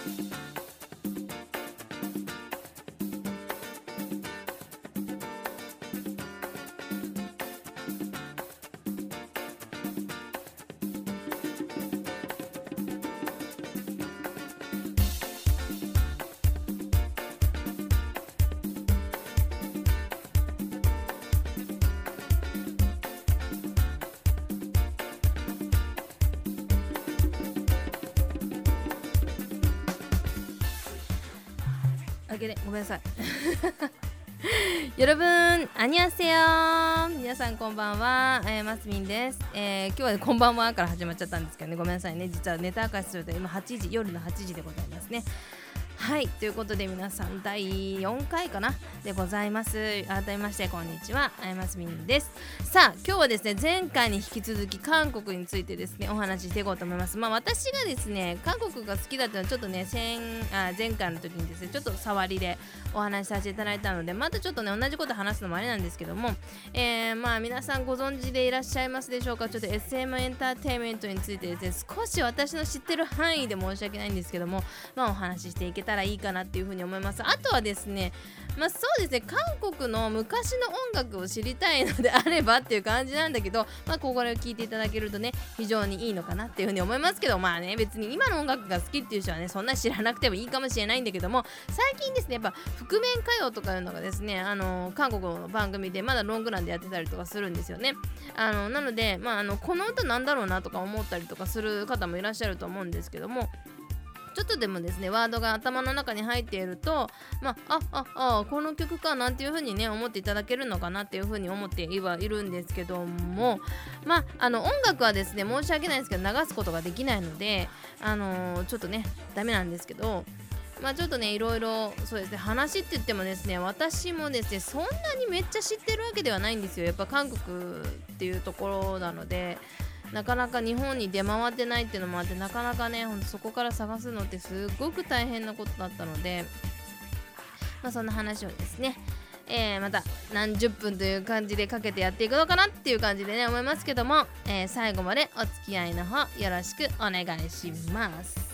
あげれごめんなさい。よろぶん、あにゃせよ皆さんこんばんは、えー、マスミンです、えー、今日は、こんばんはから始まっちゃったんですけどね、ごめんなさいね、実はネタ明かしすると今8時、夜の8時でございますね。はいということで皆さん第4回かなでございます。改めましてこんにちはあやますみんです。さあ今日はですね前回に引き続き韓国についてですねお話ししていこうと思います。まあ私がですね韓国が好きだったのはちょっとね先あ前回の時にですねちょっと触りでお話しさせていただいたのでまたちょっとね同じこと話すのもあれなんですけども、えー、まあ皆さんご存知でいらっしゃいますでしょうか？ちょっと SM エンターテインメントについてですね少し私の知ってる範囲で申し訳ないんですけどもまあお話ししていけたたらいいかなっていうふうに思います。あとはですねまあそうですね韓国の昔の音楽を知りたいのであればっていう感じなんだけどまあここで聞いていただけるとね非常にいいのかなっていうふうに思いますけどまあね別に今の音楽が好きっていう人はねそんな知らなくてもいいかもしれないんだけども最近ですねやっぱ覆面歌謡とかいうのがですねあの韓国の番組でまだロングランでやってたりとかするんですよね。あのなのでまああのこの歌なんだろうなとか思ったりとかする方もいらっしゃると思うんですけどもちょっとでもですねワードが頭の中に入っているとまああああこの曲かなんていう風にね思っていただけるのかなっていう風に思ってはいるんですけどもまああの音楽はですね申し訳ないですけど流すことができないのであのー、ちょっとねダメなんですけどまあちょっとねいろいろそうですね話って言ってもですね私もですねそんなにめっちゃ知ってるわけではないんですよ。やっぱ韓国っていうところなのでなかなか日本に出回ってないっていうのもあってなかなかねほんとそこから探すのってすっごく大変なことだったのでまあそんな話をですねえー、また何十分という感じでかけてやっていくのかなっていう感じでね思いますけども、えー、最後までお付き合いの方よろしくお願いします。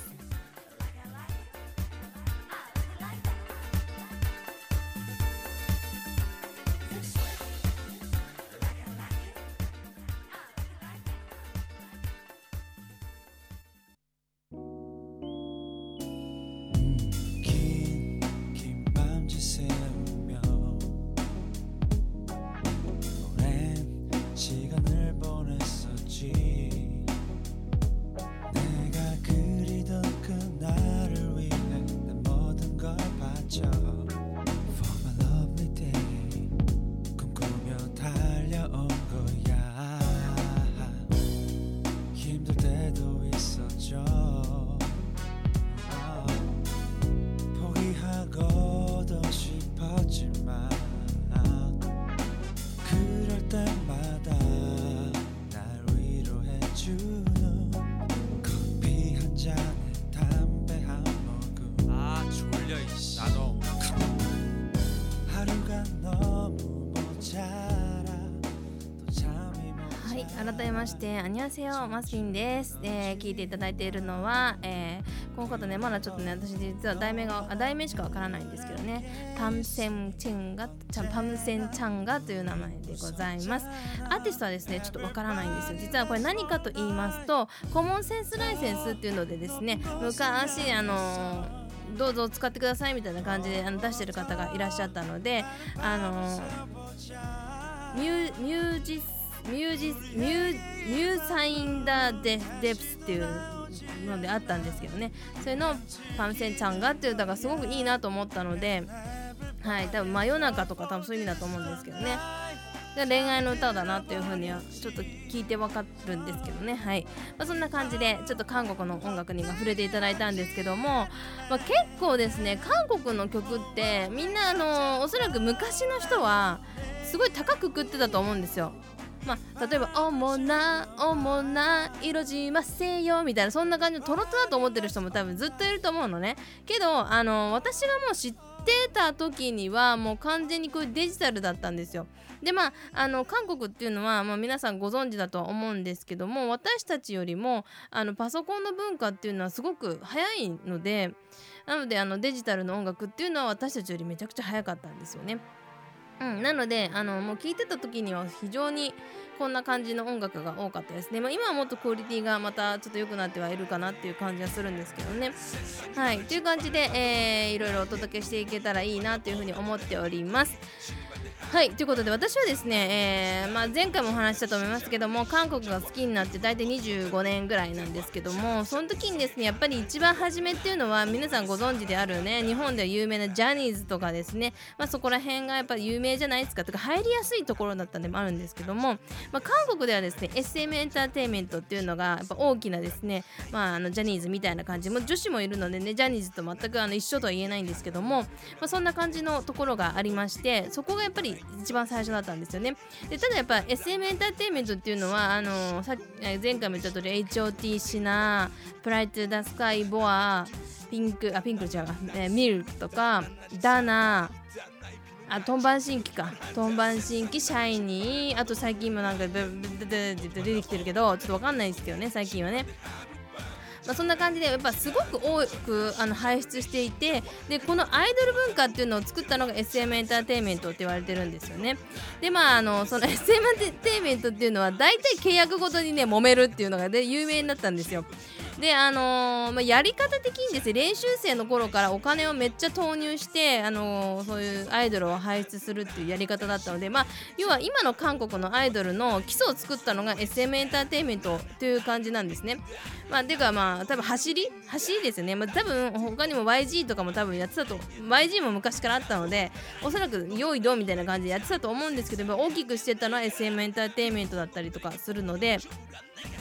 맞죠. い改めましてアニャセヨマスキンです、えー、聞いていただいているのは、えー、この方ねまだちょっとね私実は題名が題名しかわからないんですけどね。パムセンチンガちゃんパムセンチャンガという名前でございます。アーティストはですねちょっとわからないんですよ。実はこれ何かと言いますとコモンセンスライセンスっていうのでですね昔あのーどうぞ使ってくださいみたいな感じで出してる方がいらっしゃったのであのミュミュージミュージミュミューサインダーデデプスっていうのであったんですけどね。それのパムセンちゃんがっていう歌がすごくいいなと思ったのではい多分真夜中とか多分そういう意味だと思うんですけどね。恋愛の歌だなっていう風にはちょっと聞いてわかるんですけどね。はい、まあ、そんな感じでちょっと韓国の音楽に触れていただいたんですけども、まあ、結構ですね韓国の曲ってみんなあのおそらく昔の人はすごい高く食ってたと思うんですよ。まあ、例えば「おもなおもな色じませよ」みたいなそんな感じのトロトロだと思ってる人も多分ずっといると思うのねけどあの私がもう知ってた時にはもう完全にこういうデジタルだったんですよ。でまああの韓国っていうのは、まあ、皆さんご存知だとは思うんですけども私たちよりもあのパソコンの文化っていうのはすごく早いのでなのであのデジタルの音楽っていうのは私たちよりめちゃくちゃ早かったんですよね。うん、なのであのもう聴いてた時には非常にこんな感じの音楽が多かったですね、まあ、今はもっとクオリティがまたちょっと良くなってはいるかなっていう感じはするんですけどね。はい。という感じで、えー、いろいろお届けしていけたらいいなというふうに思っております。はいということで私はですね、えー、まあ、前回もお話したと思いますけども韓国が好きになって大体25年ぐらいなんですけどもその時にですねやっぱり一番初めっていうのは皆さんご存知であるね日本では有名なジャニーズとかですね、まあ、そこら辺がやっぱり有名じゃないですかとか入りやすいところだったんでもあるんですけども、まあ、韓国ではですね SM エンターテインメントっていうのがやっぱ大きなですね、まあ、あのジャニーズみたいな感じも女子もいるのでねジャニーズと全くあの一緒とは言えないんですけども、まあ、そんな感じのところがありましてそこがやっぱり一番最初だったんですよね。でただやっぱ SM エンターテインメントっていうのはあのさ前回も言った通り HOT シナプライトダスカイボアピンクあピンク違う、えー、ミルクとかダナあトンバン新規か。トンバン新規シャイニーあと最近もなんか出てきてるけどちょっとわかんないですけどね最近はねまあ、そんな感じでやっぱすごく多くあの輩出していてでこのアイドル文化っていうのを作ったのが SM エンターテインメントって言われてるんですよね。でまああのその SM エンターテインメントっていうのは大体契約ごとにね揉めるっていうのがで有名になったんですよ。であのー、まあ、やり方的にですね練習生の頃からお金をめっちゃ投入して、あのー、そういうアイドルを輩出するっていうやり方だったので、まあ、要は今の韓国のアイドルの基礎を作ったのが SM エンターテインメントという感じなんですね。まあ、ていうかまあ多分走り？走りですよね、まあ、多分他にも YG とかも多分やってたと YG も昔からあったのでおそらく用意どうみたいな感じでやってたと思うんですけど大きくしてたのは SM エンターテインメントだったりとかするので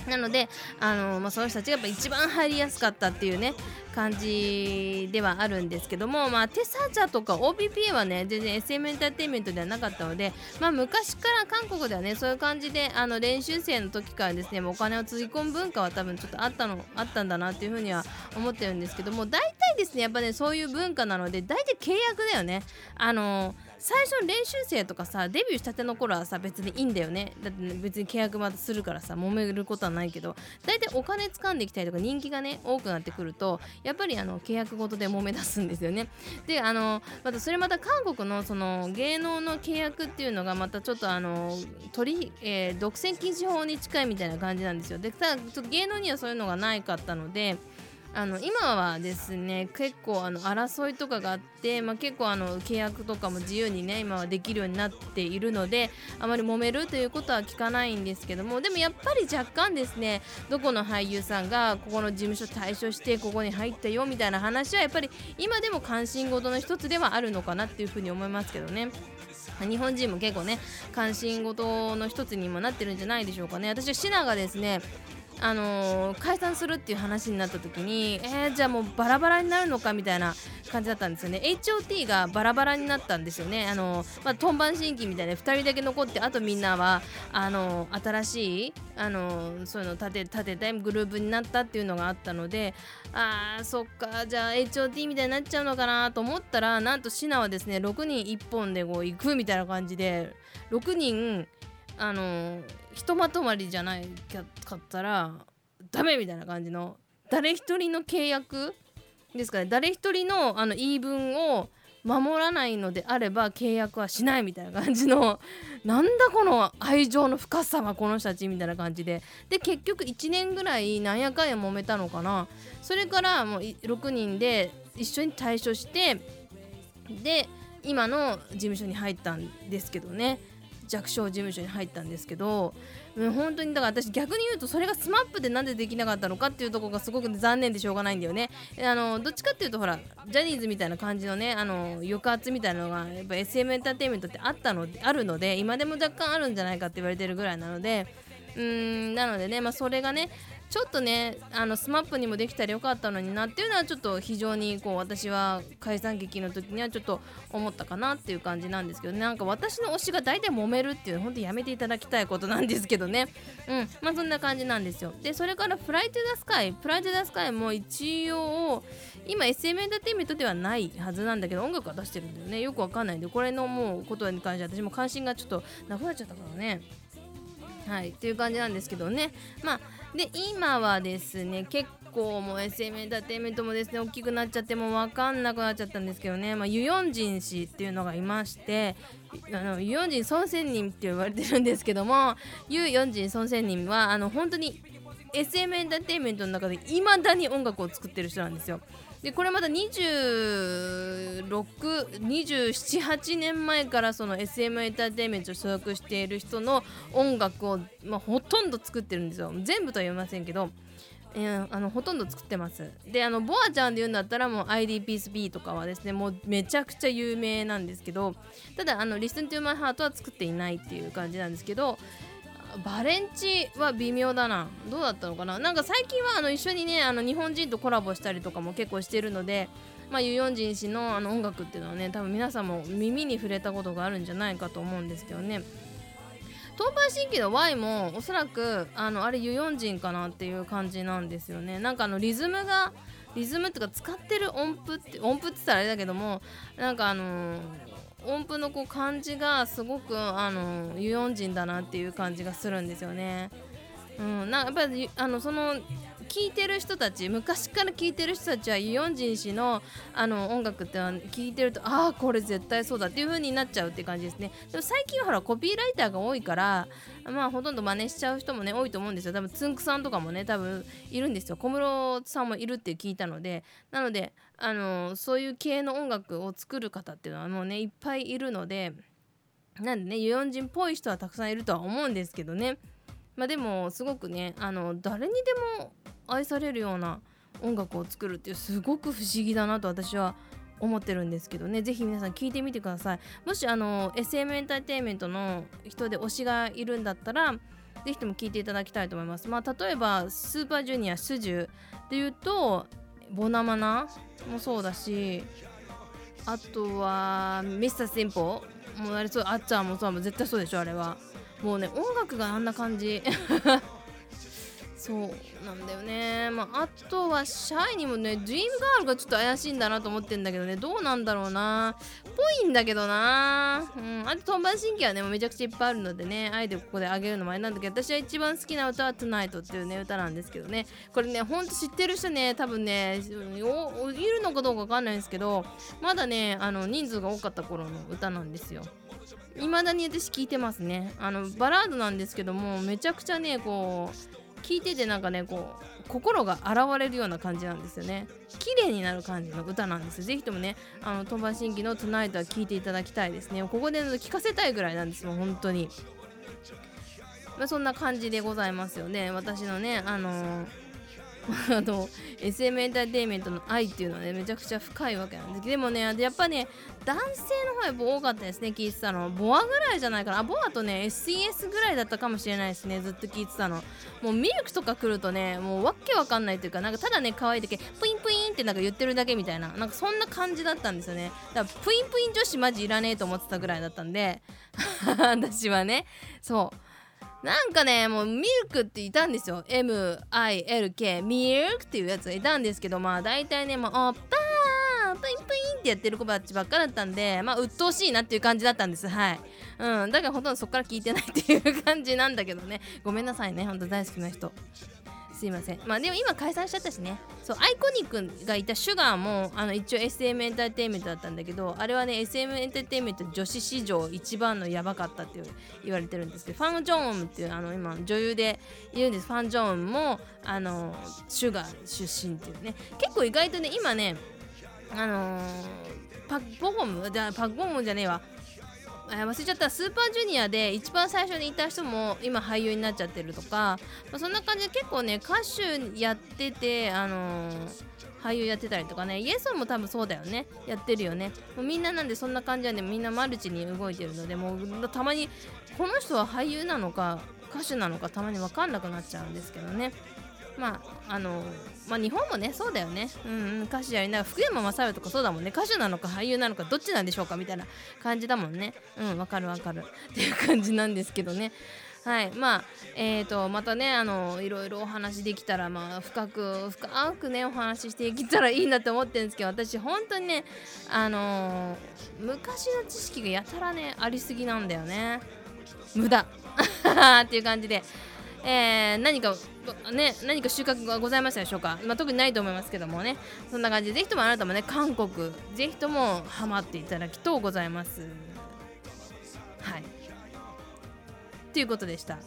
なので、あのまあ、その人たちがやっぱ一番入りやすかったっていうね感じではあるんですけども、まあ、テサジャとか OPPA はね全然 SM エンターテインメントではなかったので、まあ、昔から韓国ではねそういう感じであの練習生の時からですねお金をつぎ込む文化は多分ちょっとあったのあったんだなっていうふうには思ってるんですけども大体ですねやっぱねそういう文化なので大体契約だよね。あの最初練習生とかさデビューしたての頃はさ別にいいんだよね。だって、別に契約またするからさ揉めることはないけど大体お金掴んできたりとか人気がね多くなってくるとやっぱりあの契約ごとで揉め出すんですよね。であのまたそれまた韓国のその芸能の契約っていうのがまたちょっとあの取えー、独占禁止法に近いみたいな感じなんですよ。でただちょっと芸能にはそういうのがないかったのであの今はですね結構あの争いとかがあって、まあ、結構あの契約とかも自由にね今はできるようになっているのであまり揉めるということは聞かないんですけどもでもやっぱり若干ですねどこの俳優さんがここの事務所退所してここに入ったよみたいな話はやっぱり今でも関心事の一つではあるのかなっていうふうに思いますけどね。日本人も結構ね関心事の一つにもなってるんじゃないでしょうかね私はシナがですねあのー、解散するっていう話になった時にえー、じゃあもうバラバラになるのかみたいな感じだったんですよね。HOT がバラバラになったんですよね。あのー、まあ、トンバン新規みたいな2人だけ残ってあとみんなはあのー、新しいあのそういうの立て立てたグループになったっていうのがあったのであーそっかじゃあ HOT みたいになっちゃうのかなと思ったらなんとシナはですね6人1本でこう行くみたいな感じで6人あのひとまとまりじゃないかったらダメみたいな感じの誰一人の契約ですかね。誰一人のあの言い分を守らないのであれば契約はしないみたいな感じの なんだこの愛情の深さはこの人たちみたいな感じで。で結局1年ぐらいなんやかんや揉めたのかな。それからもう6人で一緒に退所してで今の事務所に入ったんですけどね。弱小事務所に入ったんですけど、うん、本当にだから私逆に言うとそれが SMAP でなんでできなかったのかっていうとこがすごく残念でしょうがないんだよね。あのどっちかっていうとほらジャニーズみたいな感じのねあの抑圧みたいなのがやっぱ SM エンターテインメントってあったのあるので今でも若干あるんじゃないかって言われてるぐらいなのでうーんなのでね、まあ、それがねちょっとねあのスマップにもできたらよかったのになっていうのはちょっと非常にこう私は解散劇の時にはちょっと思ったかなっていう感じなんですけど、ね、なんか私の推しが大体揉めるっていうの本当やめていただきたいことなんですけどね。うん。まあそんな感じなんですよ。でそれから Fly to the Sky。Fly to the Sky も一応今 SM エンターテインメントではないはずなんだけど音楽は出してるんだよね。よくわかんないんで。これのもうことに関して私も関心がちょっとなくなっちゃったからね。はい。っていう感じなんですけどね。まあで今はですね結構もう SM エンターテインメントもですね大きくなっちゃってもう分かんなくなっちゃったんですけどね、まあ、ユヨンジン氏っていうのがいましてあのユヨンジン孫仙人って言われてるんですけどもユヨンジン孫仙人はあの本当に SM エンターテインメントの中でいまだに音楽を作ってる人なんですよ。でこれまだ262728年前からその SM エンターテインメント所属している人の音楽を、まあ、ほとんど作ってるんですよ。全部とは言いませんけど、えー、あのほとんど作ってます。であのボアちゃんで言うんだったらもう ID ピース B とかはですねもうめちゃくちゃ有名なんですけどただあの Listen to My Heart は作っていないっていう感じなんですけどバレンチは微妙だな。どうだったのかな？なんか最近はあの一緒にねあの日本人とコラボしたりとかも結構してるのでまあ、ユヨンジン氏のあの音楽っていうのはね多分皆さんも耳に触れたことがあるんじゃないかと思うんですけどね。東海神起の Y もおそらくあのあれユヨンジンかなっていう感じなんですよね。なんかあのリズムがリズムっていうか使ってる音符って音符って言ったらあれだけどもなんかあのー音符のこう感じがすごくあのユヨン人だなっていう感じがするんですよね。うん、なやっぱりあのその聞いてる人たち昔から聞いてる人たちはユヨンジン氏のあの音楽って聞いてるとああこれ絶対そうだっていう風になっちゃうって感じですね。でも最近はほらコピーライターが多いからまあほとんど真似しちゃう人もね多いと思うんですよ。多分つんくさんとかもね多分いるんですよ。小室さんもいるって聞いたので。なのであのそういう系の音楽を作る方っていうのはもうねいっぱいいるのでなんでねユヨン人っぽい人はたくさんいるとは思うんですけどね。まあでもすごくねあの誰にでも愛されるような音楽を作るっていうすごく不思議だなと私は思ってるんですけどね。ぜひ皆さん聞いてみてください。もしあの SM エンターテインメントの人で推しがいるんだったらぜひとも聞いていただきたいと思います。まあ例えばスーパージュニアスジュでいうとボナマナもそうだしあとはミスターシンポもうあれそうあっちゃんもそう絶対そうでしょあれは。もうね音楽があんな感じ。そうなんだよね、まあ、あとはシャイにもねドリームガールがちょっと怪しいんだなと思ってんだけどね。どうなんだろうな。ぽいんだけどな。うん。あとトンバン神経はねめちゃくちゃいっぱいあるのでね。あえてここであげるのもあれなんだけど私は一番好きな歌は「Tonight」っていうね歌なんですけどね。これねほんと知ってる人ね多分ねいるのかどうかわかんないんですけどまだねあの人数が多かった頃の歌なんですよ。未だに私聞いてますね。あのバラードなんですけどもめちゃくちゃねこう聞いててなんかねこう心が洗われるような感じなんですよね。綺麗になる感じの歌なんですぜひともねあの鳥羽新規の「トゥナイト」は聴いていただきたいですね。ここで聞かせたいぐらいなんですもん本当に。まあ、そんな感じでございますよね。私のねあのー あの SM エンターテインメントの愛っていうのはねめちゃくちゃ深いわけなんです。けどでもねやっぱね男性の方やっぱ多かったですね聞いてたのボアぐらいじゃないかな。ボアとね SES ぐらいだったかもしれないですねずっと聞いてたの。もうミルクとか来るとねもうわけわかんないというかなんかただね可愛いだけプインプインってなんか言ってるだけみたいな。なんかそんな感じだったんですよね。だからプインプイン女子マジいらねえと思ってたぐらいだったんで 私はね。そう。なんかねもうミルクっていたんですよ。MILK ミルクっていうやつがいたんですけどまあ大体ねもうおっぱープインプインってやってる子ばっちばっかだったんでまあ鬱陶しいなっていう感じだったんです。はい。うん。だからほとんどそっから聞いてないっていう感じなんだけどね。ごめんなさいね。ほんと大好きな人。すいません。まあでも今解散しちゃったしね。そうアイコニックがいたシュガーもあの一応 SM エンターテインメントだったんだけどあれはね SM エンターテインメント女子史上一番のやばかったって言われてるんです。けどファン・ジョンウンっていうあの今女優でいるんです。ファン・ジョンウンもあのシュガー出身っていうね。結構意外とね今ねあのー、パッポゴムじゃパッゴムじゃねえわ。忘れちゃった。スーパージュニアで一番最初にいた人も今俳優になっちゃってるとか、まあ、そんな感じで結構ね歌手やっててあのー、俳優やってたりとかねイエスも多分そうだよね。やってるよね。もうみんななんでそんな感じなんでみんなマルチに動いてるのでもうたまにこの人は俳優なのか歌手なのかたまに分かんなくなっちゃうんですけどね。まああのまあ日本もねそうだよね。うん、うん、歌手やりながら福山雅治とかそうだもんね。歌手なのか俳優なのかどっちなんでしょうかみたいな感じだもんね。うんわかるわかる。っていう感じなんですけどね。はいまあえーとまたねあのいろいろお話できたらまあ深く深くねお話ししていけたらいいなって思ってるんですけど私本当にねあのー、昔の知識がやたらねありすぎなんだよね。無駄。っていう感じで。えー、何かね何か収穫がございましたでしょうか、まあ、特にないと思いますけどもね。そんな感じでぜひともあなたもね韓国ぜひともハマっていただきとうございます。はい。ということでした。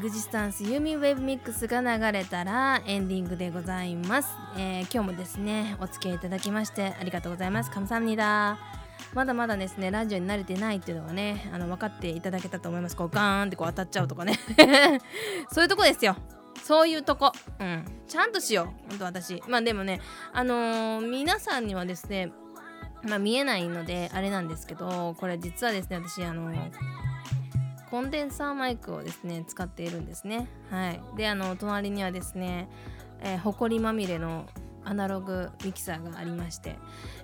グジスタンスユーミンウェブミックスが流れたらエンディングでございます、えー、今日もですねお付き合いいただきましてありがとうございます。カムサムニダまだまだですねラジオに慣れてないっていうのはねあの分かっていただけたと思います。こうガーンってこう当たっちゃうとかね。そういうとこですよ。そういうとこ。うん。ちゃんとしよう。ほんと私。まあでもねあのー、皆さんにはですねまあ見えないのであれなんですけどこれ実はですね私あのーコンデンサーマイクをですね使っているんですね。はい。であの隣にはですねえー、ほこりまみれのアナログミキサーがありまして、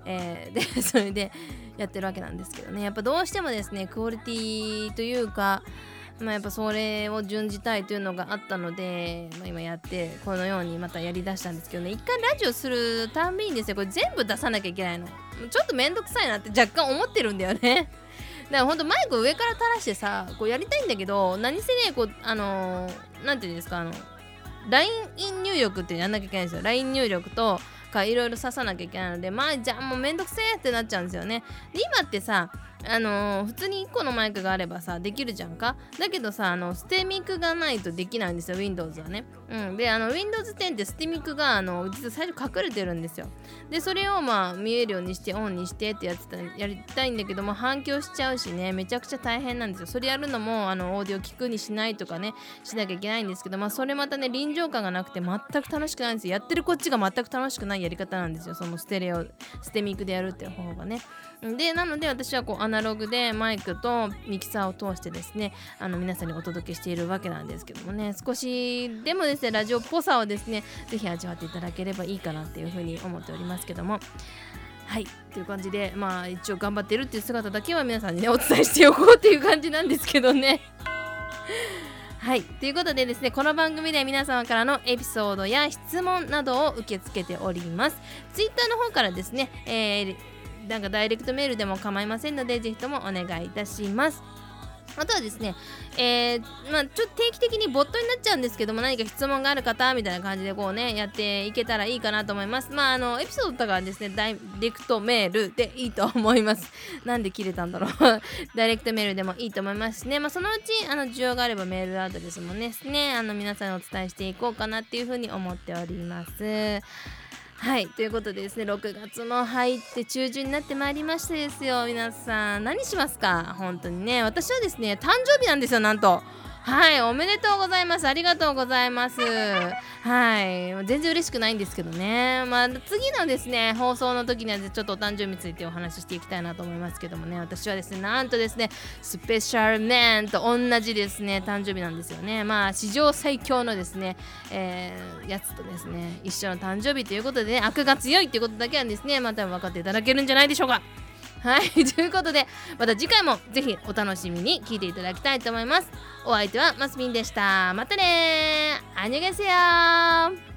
えー、でそれでやってるわけなんですけどね。やっぱどうしてもですねクオリティというかまあ、やっぱそれを順じたいというのがあったので、まあ、今やってこのようにまたやりだしたんですけどね。一回ラジオするたんびにですねこれ全部出さなきゃいけないの。ちょっとめんどくさいなって若干思ってるんだよね。だからほんとマイク上から垂らしてさこうやりたいんだけど何せねこうあのー、なんていうんですかあの LINE 入力ってやんなきゃいけないんですよ。LINE 入力とかいろいろ刺さなきゃいけないのでまあじゃあもうめんどくせえってなっちゃうんですよね。で今ってさあのー、普通に1個のマイクがあればさできるじゃんか。だけどさあのステミックがないとできないんですよ Windows はね。うん。であの Windows 10ってステミックがあの実は最初隠れてるんですよ。でそれをまあ見えるようにしてオンにしてってやってたやりたいんだけども反響しちゃうしねめちゃくちゃ大変なんですよ。それやるのもあのオーディオ聞くにしないとかねしなきゃいけないんですけどまあそれまたね臨場感がなくて全く楽しくないんですよ。やってるこっちが全く楽しくないやり方なんですよ。そのステレオステミックでやるっていう方がね。でなので私はこうアナログでマイクとミキサーを通してですねあの皆さんにお届けしているわけなんですけどもね。少しでもでねラジオっぽさをですね是非味わっていただければいいかなっていうふうに思っておりますけども。はい。という感じでまあ一応頑張ってるっていう姿だけは皆さんにねお伝えしておこうっていう感じなんですけどね。はい。ということでですねこの番組で皆様からのエピソードや質問などを受け付けております。Twitter の方からですね、えー、なんかダイレクトメールでも構いませんのでぜひともお願いいたします。あとはですね、えー、まあ、ちょっと定期的にボットになっちゃうんですけども、何か質問がある方みたいな感じでこうね、やっていけたらいいかなと思います。まあ、あの、エピソードとかはですね、ダイレクトメールでいいと思います。なんで切れたんだろう ダイレクトメールでもいいと思いますしね、まあ、そのうち、あの、需要があればメールアドレスもね、ねあの、皆さんにお伝えしていこうかなっていうふうに思っております。はいということでですね6月も入って中旬になってまいりましてですよ皆さん。何しますか？本当にね。私はですね誕生日なんですよなんと。はいおめでとうございます。ありがとうございます。はい全然嬉しくないんですけどね。まあ次のですね放送の時にはちょっとお誕生日についてお話ししていきたいなと思いますけどもね。私はですねなんとですねスペシャルメンと同じですね誕生日なんですよね。まあ史上最強のですね、えー、やつとですね一緒の誕生日ということでね悪が強いっていうことだけはですねまた分かっていただけるんじゃないでしょうか。はい、ということで、また次回もぜひお楽しみに聞いていただきたいと思います。お相手はマスミンでした。またねアニョゲセヨ